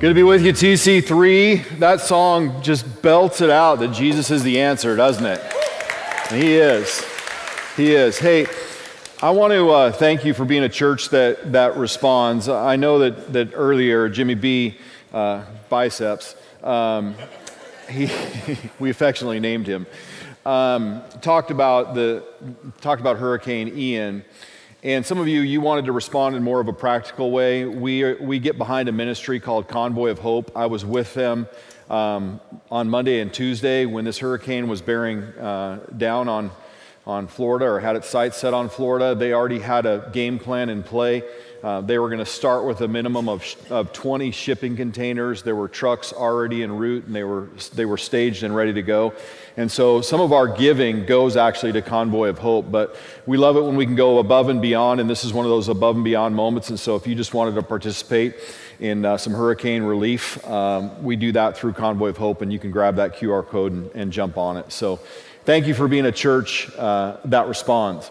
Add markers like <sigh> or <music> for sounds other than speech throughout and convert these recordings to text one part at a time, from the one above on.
Good to be with you, TC3. That song just belts it out that Jesus is the answer, doesn't it? He is. He is. Hey, I want to uh, thank you for being a church that, that responds. I know that, that earlier, Jimmy B, uh, Biceps, um, he, <laughs> we affectionately named him, um, talked, about the, talked about Hurricane Ian. And some of you, you wanted to respond in more of a practical way. We, we get behind a ministry called Convoy of Hope. I was with them um, on Monday and Tuesday when this hurricane was bearing uh, down on, on Florida or had its sights set on Florida. They already had a game plan in play. Uh, they were going to start with a minimum of, of 20 shipping containers. There were trucks already en route and they were, they were staged and ready to go. And so some of our giving goes actually to Convoy of Hope, but we love it when we can go above and beyond, and this is one of those above and beyond moments. And so if you just wanted to participate in uh, some hurricane relief, um, we do that through Convoy of Hope, and you can grab that QR code and, and jump on it. So thank you for being a church uh, that responds.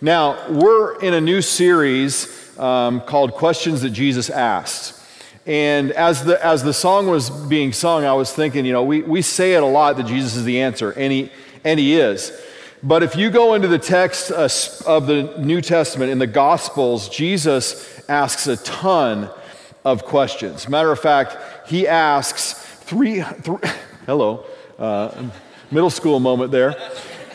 Now, we're in a new series um, called Questions That Jesus Asked. And as the, as the song was being sung, I was thinking, you know, we, we say it a lot that Jesus is the answer, and he, and he is. But if you go into the text uh, of the New Testament in the Gospels, Jesus asks a ton of questions. Matter of fact, he asks three, three <laughs> hello, uh, middle school moment there.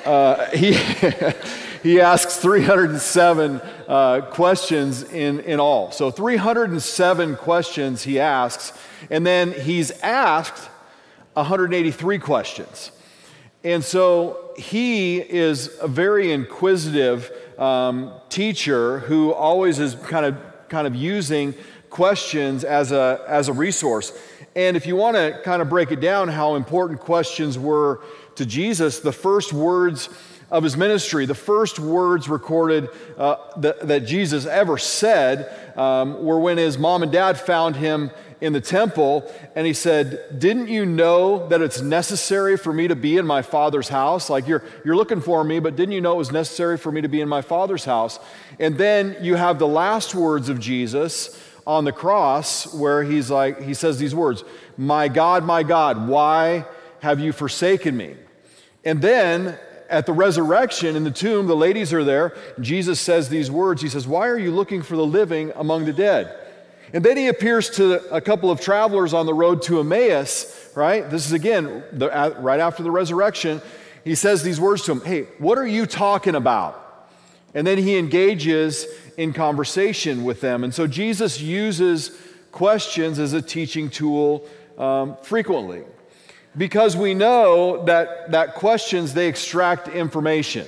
Uh, he, <laughs> he asks 307 uh, questions in, in all. So 307 questions he asks, and then he's asked 183 questions. And so he is a very inquisitive um, teacher who always is kind of, kind of using questions as a, as a resource. And if you want to kind of break it down, how important questions were to Jesus, the first words of his ministry, the first words recorded uh, that, that, Jesus ever said um, were when his mom and dad found him in the temple and he said, Didn't you know that it's necessary for me to be in my father's house? Like you're, you're looking for me, but didn't you know it was necessary for me to be in my father's house? And then you have the last words of Jesus on the cross where he's like, he says these words, My God, my God, why have you forsaken me? And then at the resurrection in the tomb, the ladies are there. Jesus says these words He says, Why are you looking for the living among the dead? And then he appears to a couple of travelers on the road to Emmaus, right? This is again the, right after the resurrection. He says these words to them Hey, what are you talking about? And then he engages in conversation with them. And so Jesus uses questions as a teaching tool um, frequently because we know that, that questions they extract information.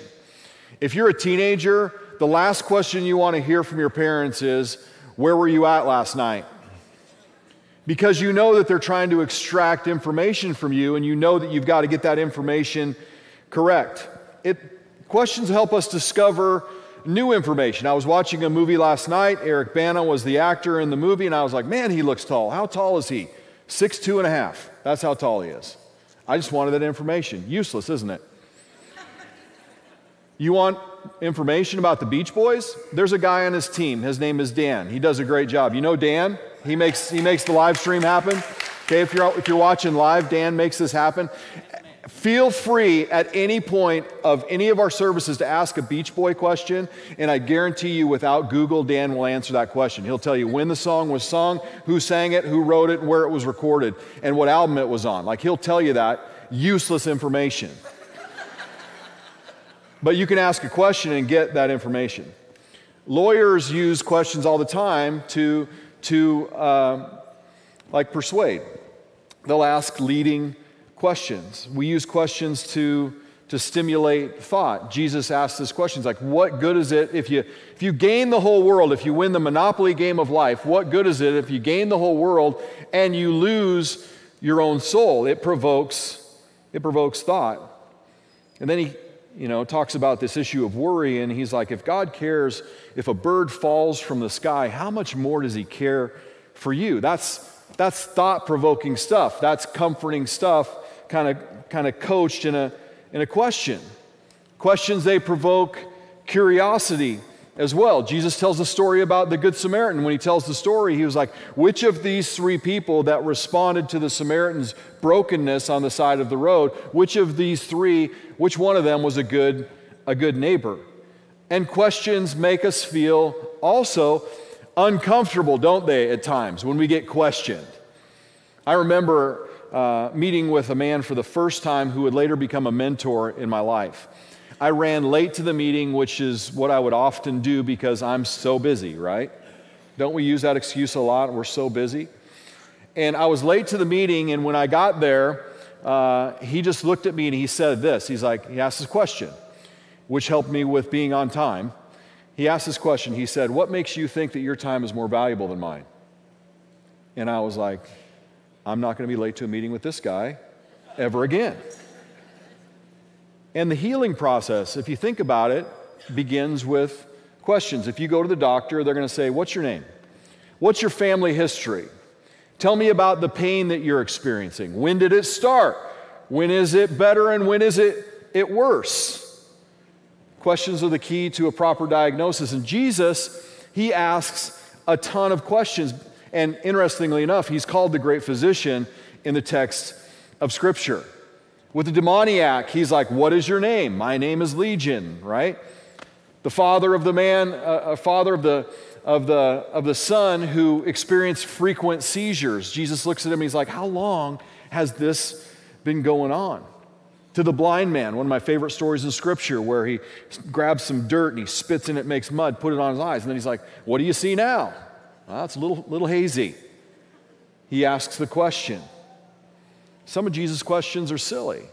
If you're a teenager, the last question you want to hear from your parents is, Where were you at last night? Because you know that they're trying to extract information from you and you know that you've got to get that information correct. It, questions help us discover new information. I was watching a movie last night. Eric Bana was the actor in the movie, and I was like, man, he looks tall. How tall is he? Six, two and a half. That's how tall he is. I just wanted that information. Useless, isn't it? You want information about the Beach Boys? There's a guy on his team. His name is Dan. He does a great job. You know Dan? He makes, he makes the live stream happen. Okay, if you're, if you're watching live, Dan makes this happen. Feel free at any point of any of our services to ask a Beach Boy question, and I guarantee you, without Google, Dan will answer that question. He'll tell you when the song was sung, who sang it, who wrote it, where it was recorded, and what album it was on. Like, he'll tell you that. Useless information. <laughs> but you can ask a question and get that information. Lawyers use questions all the time to, to uh, like, persuade. They'll ask leading questions. We use questions to, to stimulate thought. Jesus asked this question, like, what good is it if you, if you gain the whole world, if you win the monopoly game of life, what good is it if you gain the whole world and you lose your own soul? It provokes, it provokes thought. And then he, you know, talks about this issue of worry, and he's like, if God cares if a bird falls from the sky, how much more does he care for you? That's, that's thought provoking stuff. That's comforting stuff kind of kind of coached in a in a question. Questions they provoke curiosity. as well. Jesus tells the story about the Good Samaritan. When he tells the story, he was like, Which of these three people that responded to the Samaritan's brokenness on the side of the road, which of these three, which one of them was a good, a good neighbor? And questions make us feel also uncomfortable, don't they, at times when we get questioned? I remember uh, meeting with a man for the first time who would later become a mentor in my life. I ran late to the meeting, which is what I would often do because I'm so busy, right? Don't we use that excuse a lot? We're so busy. And I was late to the meeting, and when I got there, uh, he just looked at me and he said this. He's like, he asked this question, which helped me with being on time. He asked this question. He said, What makes you think that your time is more valuable than mine? And I was like, I'm not going to be late to a meeting with this guy ever again. And the healing process, if you think about it, begins with questions. If you go to the doctor, they're going to say, What's your name? What's your family history? Tell me about the pain that you're experiencing. When did it start? When is it better and when is it, it worse? Questions are the key to a proper diagnosis. And Jesus, he asks a ton of questions. And interestingly enough, he's called the great physician in the text of Scripture. With the demoniac, he's like, What is your name? My name is Legion, right? The father of the man, uh, father of the, of, the, of the son who experienced frequent seizures. Jesus looks at him he's like, How long has this been going on? To the blind man, one of my favorite stories in scripture, where he grabs some dirt and he spits in it, makes mud, put it on his eyes, and then he's like, What do you see now? Well, a little, little hazy. He asks the question. Some of Jesus' questions are silly.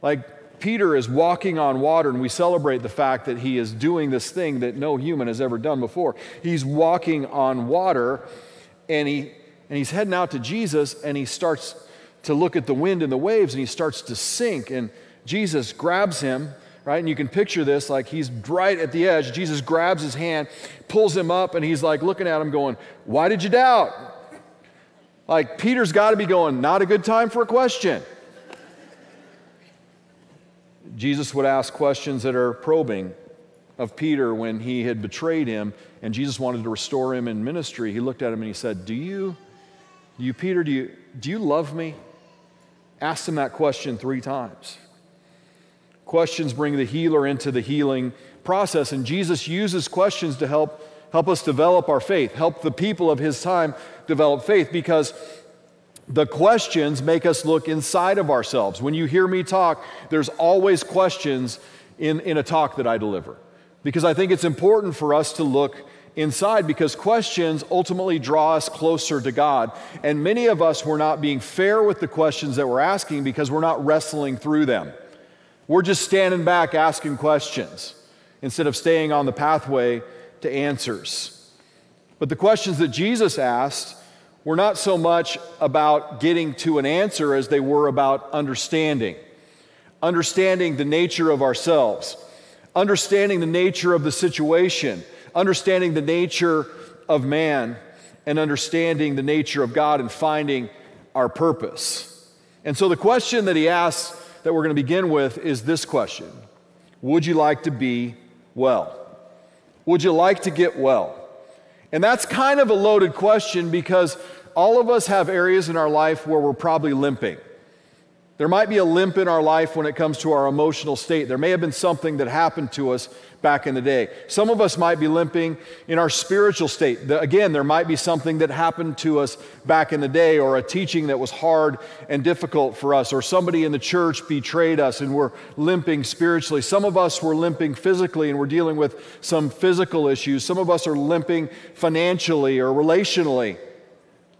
Like Peter is walking on water, and we celebrate the fact that he is doing this thing that no human has ever done before. He's walking on water, and, he, and he's heading out to Jesus, and he starts to look at the wind and the waves, and he starts to sink. And Jesus grabs him, right? And you can picture this like he's right at the edge. Jesus grabs his hand, pulls him up, and he's like looking at him, going, Why did you doubt? Like, Peter's got to be going, not a good time for a question. Jesus would ask questions that are probing of Peter when he had betrayed him and Jesus wanted to restore him in ministry. He looked at him and he said, Do you, do you Peter, do you, do you love me? Asked him that question three times. Questions bring the healer into the healing process, and Jesus uses questions to help help us develop our faith, help the people of his time develop faith because the questions make us look inside of ourselves. When you hear me talk, there's always questions in, in a talk that I deliver because I think it's important for us to look inside because questions ultimately draw us closer to God. And many of us were not being fair with the questions that we're asking because we're not wrestling through them. We're just standing back asking questions instead of staying on the pathway to answers. But the questions that Jesus asked were not so much about getting to an answer as they were about understanding. Understanding the nature of ourselves, understanding the nature of the situation, understanding the nature of man, and understanding the nature of God and finding our purpose. And so the question that he asks that we're going to begin with is this question Would you like to be well? Would you like to get well? And that's kind of a loaded question because all of us have areas in our life where we're probably limping. There might be a limp in our life when it comes to our emotional state. There may have been something that happened to us back in the day. Some of us might be limping in our spiritual state. Again, there might be something that happened to us back in the day, or a teaching that was hard and difficult for us, or somebody in the church betrayed us and we're limping spiritually. Some of us were limping physically and we're dealing with some physical issues. Some of us are limping financially or relationally.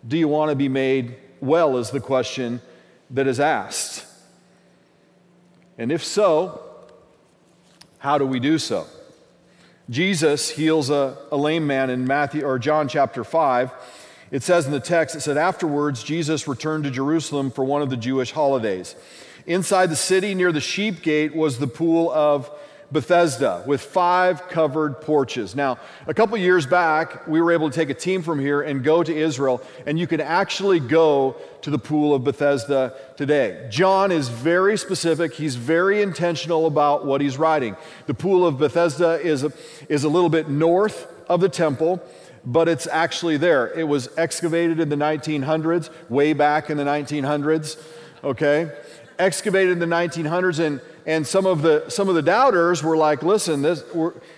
Do you want to be made well? Is the question that is asked? And if so, how do we do so? Jesus heals a, a lame man in Matthew or John chapter 5. It says in the text, it said, Afterwards, Jesus returned to Jerusalem for one of the Jewish holidays. Inside the city near the sheep gate was the pool of Bethesda with five covered porches. Now, a couple years back, we were able to take a team from here and go to Israel, and you can actually go to the pool of Bethesda today. John is very specific, he's very intentional about what he's writing. The pool of Bethesda is a, is a little bit north of the temple. But it's actually there. It was excavated in the 1900s, way back in the 1900s, okay? Excavated in the 1900s, and and some of the some of the doubters were like listen this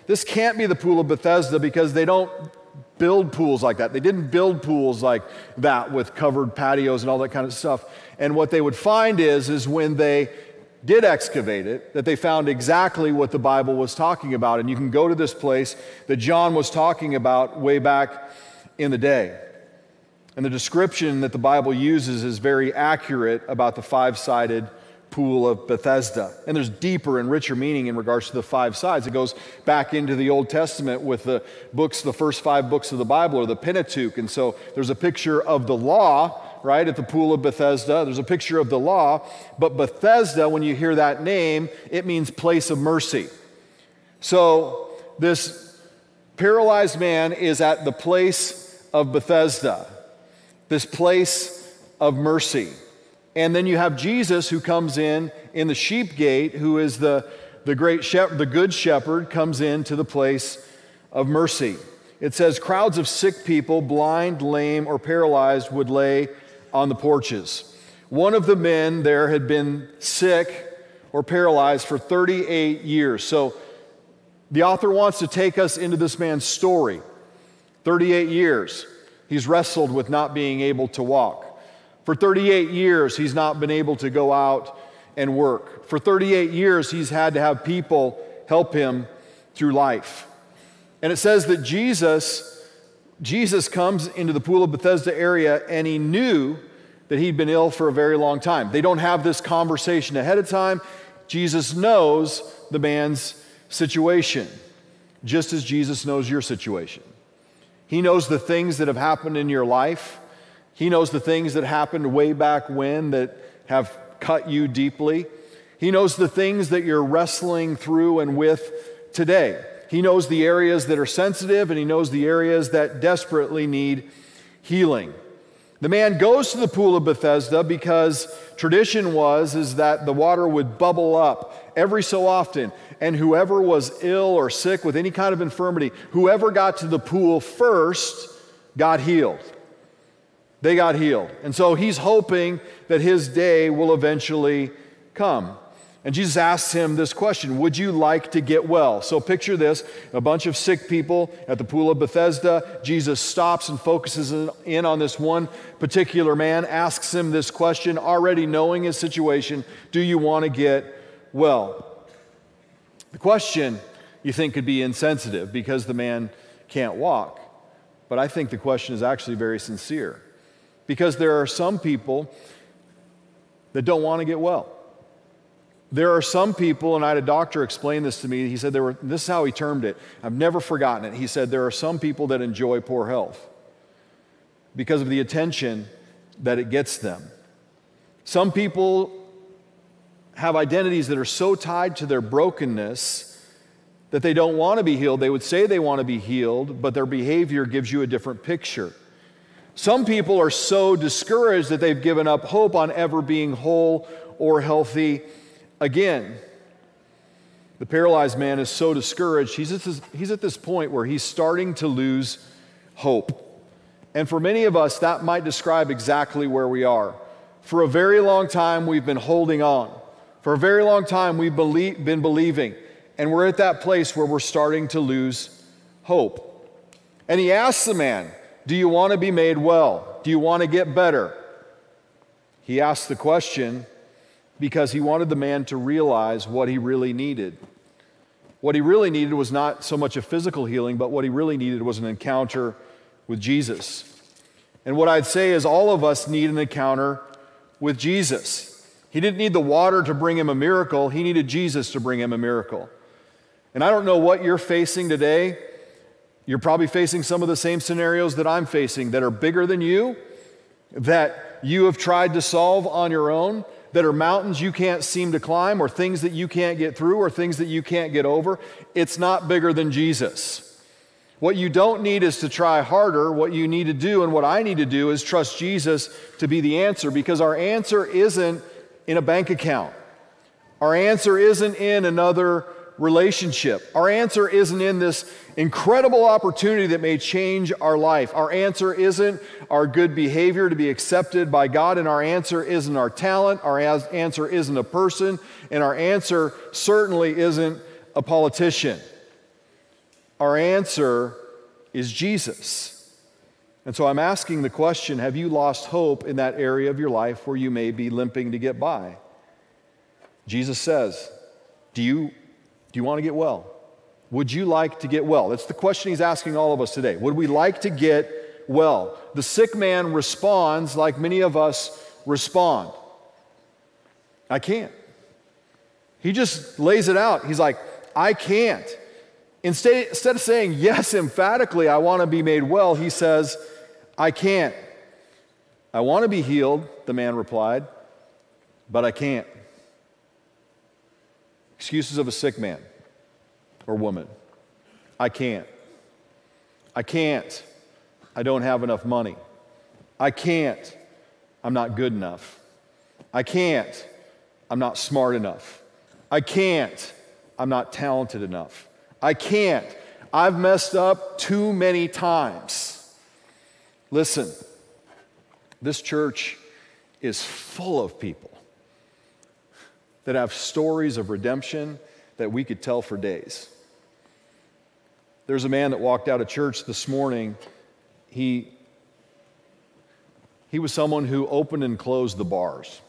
this can't be the pool of bethesda because they don't build pools like that. They didn't build pools like that with covered patios and all that kind of stuff. And what they would find is is when they did excavate it that they found exactly what the bible was talking about. And you can go to this place that john was talking about way back in the day. And the description that the bible uses is very accurate about the five-sided pool of Bethesda. And there's deeper and richer meaning in regards to the five sides. It goes back into the Old Testament with the books, the first five books of the Bible or the Pentateuch. And so there's a picture of the law, right, at the pool of Bethesda. There's a picture of the law. But Bethesda, when you hear that name, it means place of mercy. So this paralyzed man is at the place of Bethesda, this place of mercy. And then you have Jesus who comes in in the sheep gate, who is the, the great shepherd, the good shepherd, comes in to the place of mercy. It says, crowds of sick people, blind, lame, or paralyzed, would lay on the porches. One of the men there had been sick or paralyzed for 38 years. So the author wants to take us into this man's story. 38 years. He's wrestled with not being able to walk. For 38 years, he's not been able to go out and work. For 38 years, he's had to have people help him through life. And it says that Jesus Jesus comes into the pool of Bethesda area and he knew that he'd been ill for a very long time. They don't have this conversation ahead of time. Jesus knows the man's situation, just as Jesus knows your situation. He knows the things that have happened in your life. He knows the things that happened way back when that have cut you deeply. He knows the things that you're wrestling through and with today. He knows the areas that are sensitive and he knows the areas that desperately need healing. The man goes to the pool of Bethesda because tradition was is that the water would bubble up every so often and whoever was ill or sick with any kind of infirmity, whoever got to the pool first got healed they got healed. And so he's hoping that his day will eventually come. And Jesus asks him this question Would you like to get well? So picture this a bunch of sick people at the pool of Bethesda. Jesus stops and focuses in on this one particular man, asks him this question, already knowing his situation Do you want to get well? The question you think could be insensitive because the man can't walk. But I think the question is actually very sincere. Because there are some people that don't want to get well. There are some people, and I had a doctor explain this to me. He said, there were, this is how he termed it. I've never forgotten it. He said, there are some people that enjoy poor health because of the attention that it gets them. Some people have identities that are so tied to their brokenness that they don't want to be healed. They would say they want to be healed, but their behavior gives you a different picture. Some people are so discouraged that they've given up hope on ever being whole or healthy again. The paralyzed man is so discouraged, he's at, this, he's at this point where he's starting to lose hope. And for many of us, that might describe exactly where we are. For a very long time, we've been holding on. For a very long time, we've been believing. And we're at that place where we're starting to lose hope. And he asks the man, do you want to be made well? Do you want to get better? He asked the question because he wanted the man to realize what he really needed. What he really needed was not so much a physical healing, but what he really needed was an encounter with Jesus. And what I'd say is, all of us need an encounter with Jesus. He didn't need the water to bring him a miracle, he needed Jesus to bring him a miracle. And I don't know what you're facing today. You're probably facing some of the same scenarios that I'm facing that are bigger than you, that you have tried to solve on your own, that are mountains you can't seem to climb, or things that you can't get through, or things that you can't get over, it's not bigger than Jesus. What you don't need is to try harder. What you need to do, and what I need to do, is trust Jesus to be the answer because our answer isn't in a bank account. Our answer isn't in another relationship. Our answer isn't in this incredible opportunity that may change our life. Our answer isn't our good behavior to be accepted by God, and our answer isn't our talent. Our answer isn't a person, and our answer certainly isn't a politician. Our answer is Jesus. And so I'm asking the question have you lost hope in that area of your life where you may be limping to get by? Jesus says, Do you do you want to get well? Would you like to get well? That's the question he's asking all of us today. Would we like to get well? The sick man responds like many of us respond I can't. He just lays it out. He's like, I can't. Instead, instead of saying, Yes, emphatically, I want to be made well, he says, I can't. I want to be healed, the man replied, but I can't. Excuses of a sick man or woman. I can't. I can't. I don't have enough money. I can't. I'm not good enough. I can't. I'm not smart enough. I can't. I'm not talented enough. I can't. I've messed up too many times. Listen, this church is full of people that have stories of redemption that we could tell for days. There's a man that walked out of church this morning. He, he was someone who opened and closed the bars.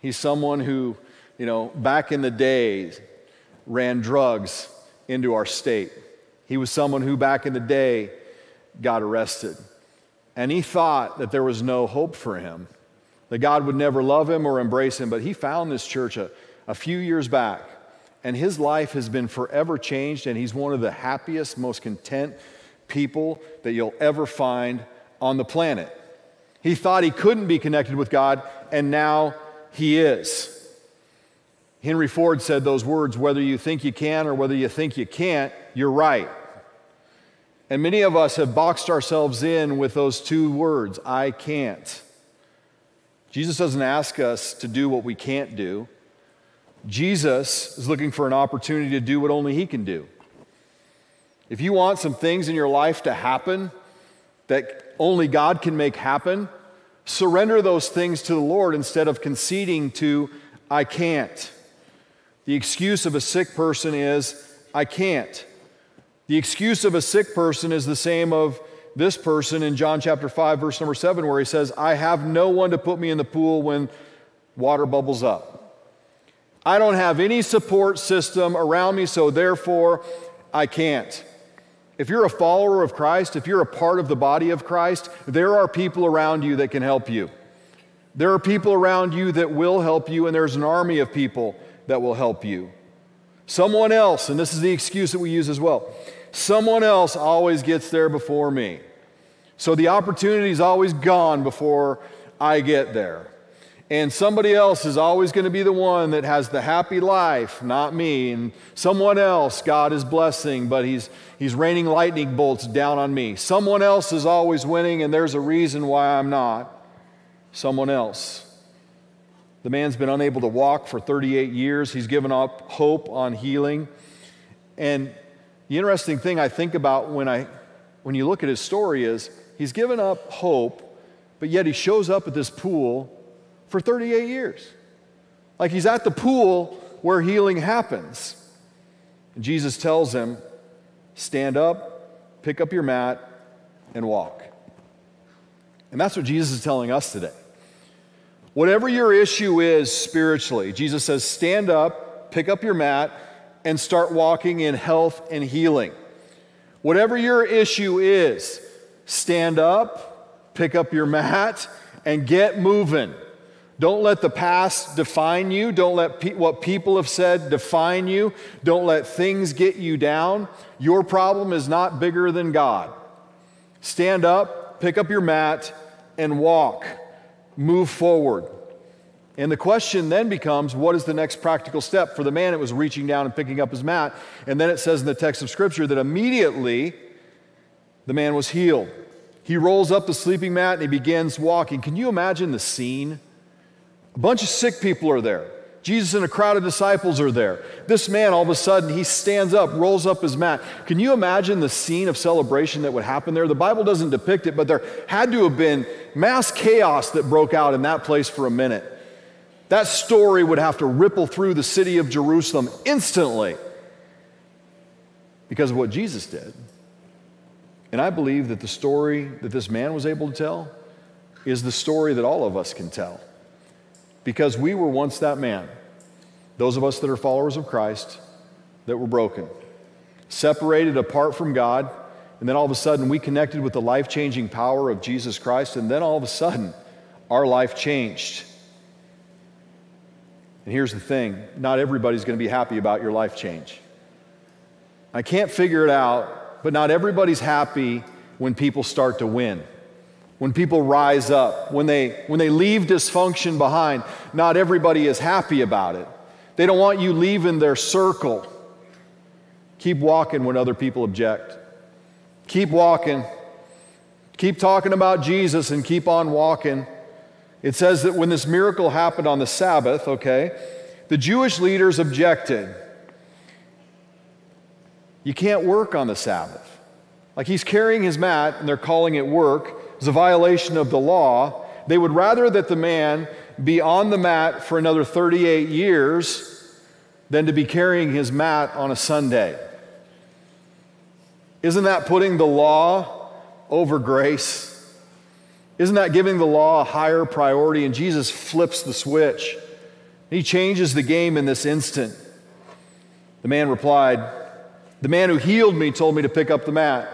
He's someone who, you know, back in the day ran drugs into our state. He was someone who, back in the day, got arrested. And he thought that there was no hope for him that God would never love him or embrace him. But he found this church a, a few years back, and his life has been forever changed, and he's one of the happiest, most content people that you'll ever find on the planet. He thought he couldn't be connected with God, and now he is. Henry Ford said those words whether you think you can or whether you think you can't, you're right. And many of us have boxed ourselves in with those two words I can't. Jesus doesn't ask us to do what we can't do. Jesus is looking for an opportunity to do what only He can do. If you want some things in your life to happen that only God can make happen, surrender those things to the Lord instead of conceding to, I can't. The excuse of a sick person is, I can't. The excuse of a sick person is the same of this person in John chapter 5, verse number 7, where he says, I have no one to put me in the pool when water bubbles up. I don't have any support system around me, so therefore I can't. If you're a follower of Christ, if you're a part of the body of Christ, there are people around you that can help you. There are people around you that will help you, and there's an army of people that will help you. Someone else, and this is the excuse that we use as well someone else always gets there before me. So the opportunity is always gone before I get there. And somebody else is always going to be the one that has the happy life, not me. And someone else, God is blessing, but he's, he's raining lightning bolts down on me. Someone else is always winning, and there's a reason why I'm not. Someone else. The man's been unable to walk for 38 years. He's given up hope on healing. And the interesting thing I think about when, I, when you look at his story is he's given up hope, but yet he shows up at this pool for 38 years. Like he's at the pool where healing happens. And Jesus tells him, Stand up, pick up your mat, and walk. And that's what Jesus is telling us today. Whatever your issue is spiritually, Jesus says, Stand up, pick up your mat, and start walking in health and healing. Whatever your issue is, stand up, pick up your mat, and get moving. Don't let the past define you. Don't let pe- what people have said define you. Don't let things get you down. Your problem is not bigger than God. Stand up, pick up your mat, and walk. Move forward. And the question then becomes what is the next practical step? For the man, it was reaching down and picking up his mat. And then it says in the text of Scripture that immediately the man was healed. He rolls up the sleeping mat and he begins walking. Can you imagine the scene? A bunch of sick people are there. Jesus and a crowd of disciples are there. This man, all of a sudden, he stands up, rolls up his mat. Can you imagine the scene of celebration that would happen there? The Bible doesn't depict it, but there had to have been mass chaos that broke out in that place for a minute. That story would have to ripple through the city of Jerusalem instantly because of what Jesus did. And I believe that the story that this man was able to tell is the story that all of us can tell because we were once that man. Those of us that are followers of Christ that were broken, separated apart from God, and then all of a sudden we connected with the life changing power of Jesus Christ, and then all of a sudden our life changed. And here's the thing not everybody's going to be happy about your life change. I can't figure it out, but not everybody's happy when people start to win when people rise up, when they, when they leave dysfunction behind, not everybody is happy about it. They don't want you leaving their circle. Keep walking when other people object. Keep walking. Keep talking about Jesus and keep on walking. It says that when this miracle happened on the Sabbath, okay, the Jewish leaders objected. You can't work on the Sabbath. Like he's carrying his mat and they're calling it work is a violation of the law, they would rather that the man be on the mat for another 38 years than to be carrying his mat on a Sunday. Isn't that putting the law over grace? Isn't that giving the law a higher priority? And Jesus flips the switch. He changes the game in this instant. The man replied, The man who healed me told me to pick up the mat.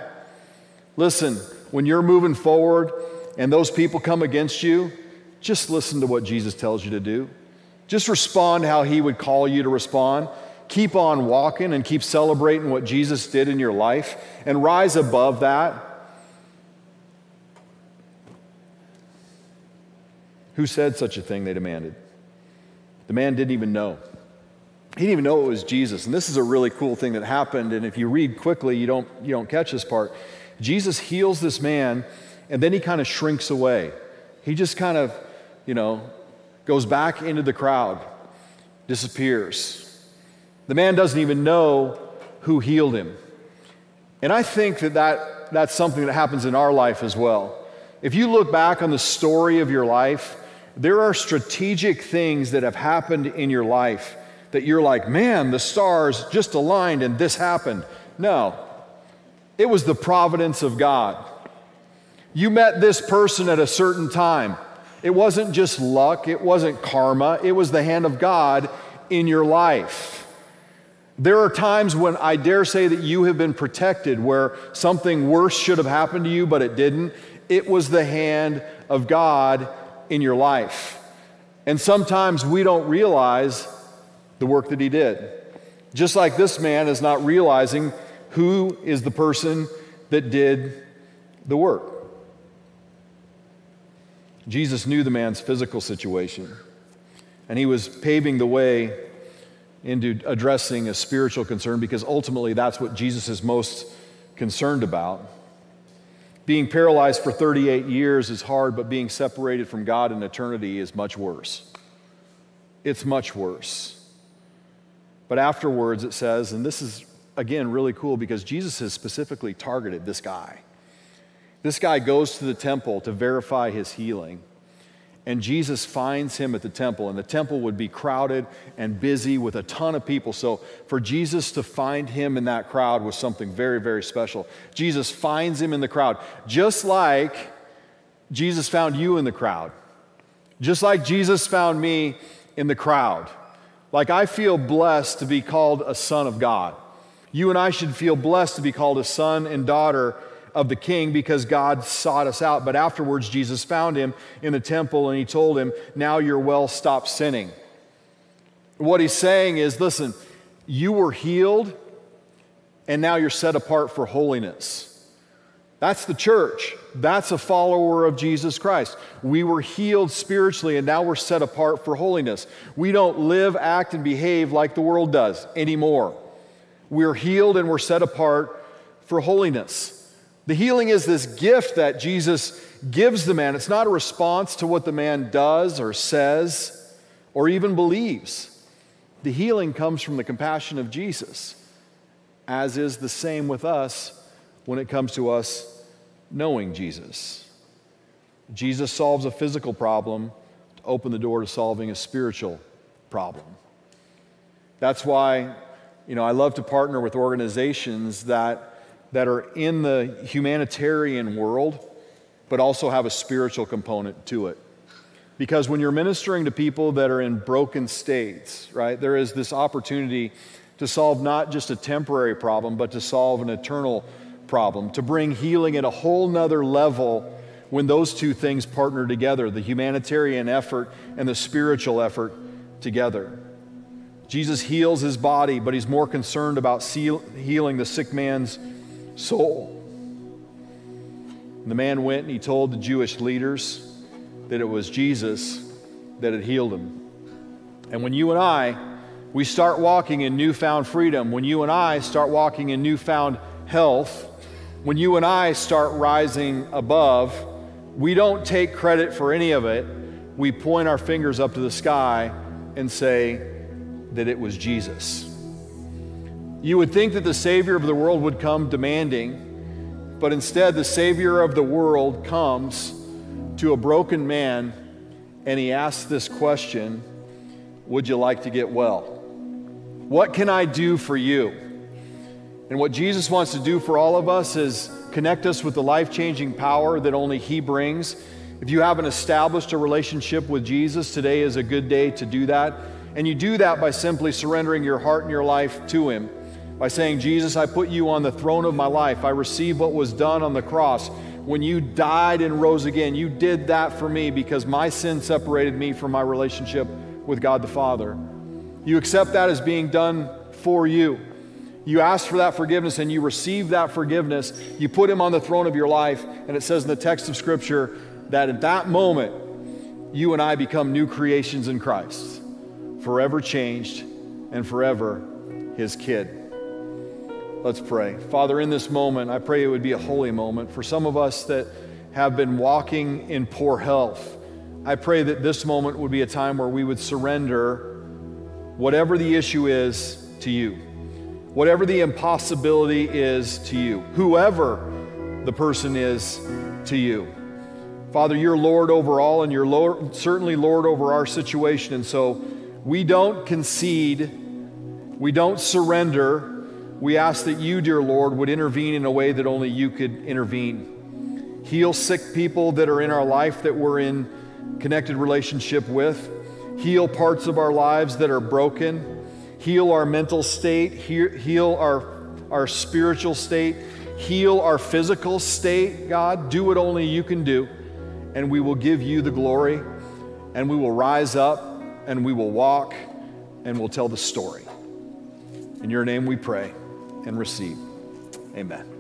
Listen, when you're moving forward and those people come against you, just listen to what Jesus tells you to do. Just respond how he would call you to respond. Keep on walking and keep celebrating what Jesus did in your life and rise above that. Who said such a thing? They demanded. The man didn't even know. He didn't even know it was Jesus. And this is a really cool thing that happened. And if you read quickly, you don't, you don't catch this part. Jesus heals this man, and then he kind of shrinks away. He just kind of, you know, goes back into the crowd, disappears. The man doesn't even know who healed him. And I think that, that that's something that happens in our life as well. If you look back on the story of your life, there are strategic things that have happened in your life that you're like, man, the stars just aligned and this happened. No, it was the providence of God. You met this person at a certain time. It wasn't just luck, it wasn't karma, it was the hand of God in your life. There are times when I dare say that you have been protected where something worse should have happened to you, but it didn't. It was the hand of God in your life. And sometimes we don't realize the work that He did. Just like this man is not realizing who is the person that did the work. Jesus knew the man's physical situation, and he was paving the way into addressing a spiritual concern because ultimately that's what Jesus is most concerned about. Being paralyzed for 38 years is hard, but being separated from God in eternity is much worse. It's much worse. But afterwards, it says, and this is again, really cool because Jesus has specifically targeted this guy. This guy goes to the temple to verify his healing. And Jesus finds him at the temple, and the temple would be crowded and busy with a ton of people. So, for Jesus to find him in that crowd was something very, very special. Jesus finds him in the crowd, just like Jesus found you in the crowd, just like Jesus found me in the crowd. Like, I feel blessed to be called a son of God. You and I should feel blessed to be called a son and daughter of the king because God sought us out. But afterwards, Jesus found him in the temple and he told him, Now you're well, stop sinning. What he's saying is, listen, you were healed and now you're set apart for holiness. That's the church. That's a follower of Jesus Christ. We were healed spiritually and now we're set apart for holiness. We don't live, act, and behave like the world does anymore. We're healed and we're set apart for holiness. The healing is this gift that Jesus gives the man. It's not a response to what the man does or says or even believes. The healing comes from the compassion of Jesus, as is the same with us when it comes to us knowing Jesus. Jesus solves a physical problem to open the door to solving a spiritual problem. That's why, you know, I love to partner with organizations that, that are in the humanitarian world, but also have a spiritual component to it. Because when you're ministering to people that are in broken states, right, there is this opportunity to solve not just a temporary problem, but to solve an eternal problem, to bring healing at a whole nother level when those two things partner together the humanitarian effort and the spiritual effort together. Jesus heals his body, but he's more concerned about healing the sick man's soul. The man went and he told the Jewish leaders that it was Jesus that had healed him. And when you and I, we start walking in newfound freedom, when you and I start walking in newfound health, when you and I start rising above, we don't take credit for any of it. We point our fingers up to the sky and say that it was Jesus. You would think that the Savior of the world would come demanding, but instead, the Savior of the world comes to a broken man and he asks this question Would you like to get well? What can I do for you? And what Jesus wants to do for all of us is connect us with the life changing power that only He brings. If you haven't established a relationship with Jesus, today is a good day to do that. And you do that by simply surrendering your heart and your life to Him. By saying, Jesus, I put you on the throne of my life. I receive what was done on the cross when you died and rose again, you did that for me because my sin separated me from my relationship with God the Father. You accept that as being done for you. You ask for that forgiveness and you receive that forgiveness. You put Him on the throne of your life, and it says in the text of Scripture that at that moment, you and I become new creations in Christ, forever changed and forever His kid. Let's pray. Father, in this moment, I pray it would be a holy moment. For some of us that have been walking in poor health, I pray that this moment would be a time where we would surrender whatever the issue is to you, whatever the impossibility is to you, whoever the person is to you. Father, you're Lord over all, and you're Lord, certainly Lord over our situation. And so we don't concede, we don't surrender we ask that you, dear Lord, would intervene in a way that only you could intervene. Heal sick people that are in our life that we're in connected relationship with. Heal parts of our lives that are broken. Heal our mental state. Heal our, our spiritual state. Heal our physical state, God. Do what only you can do. And we will give you the glory. And we will rise up and we will walk and we'll tell the story. In your name we pray and receive. Amen.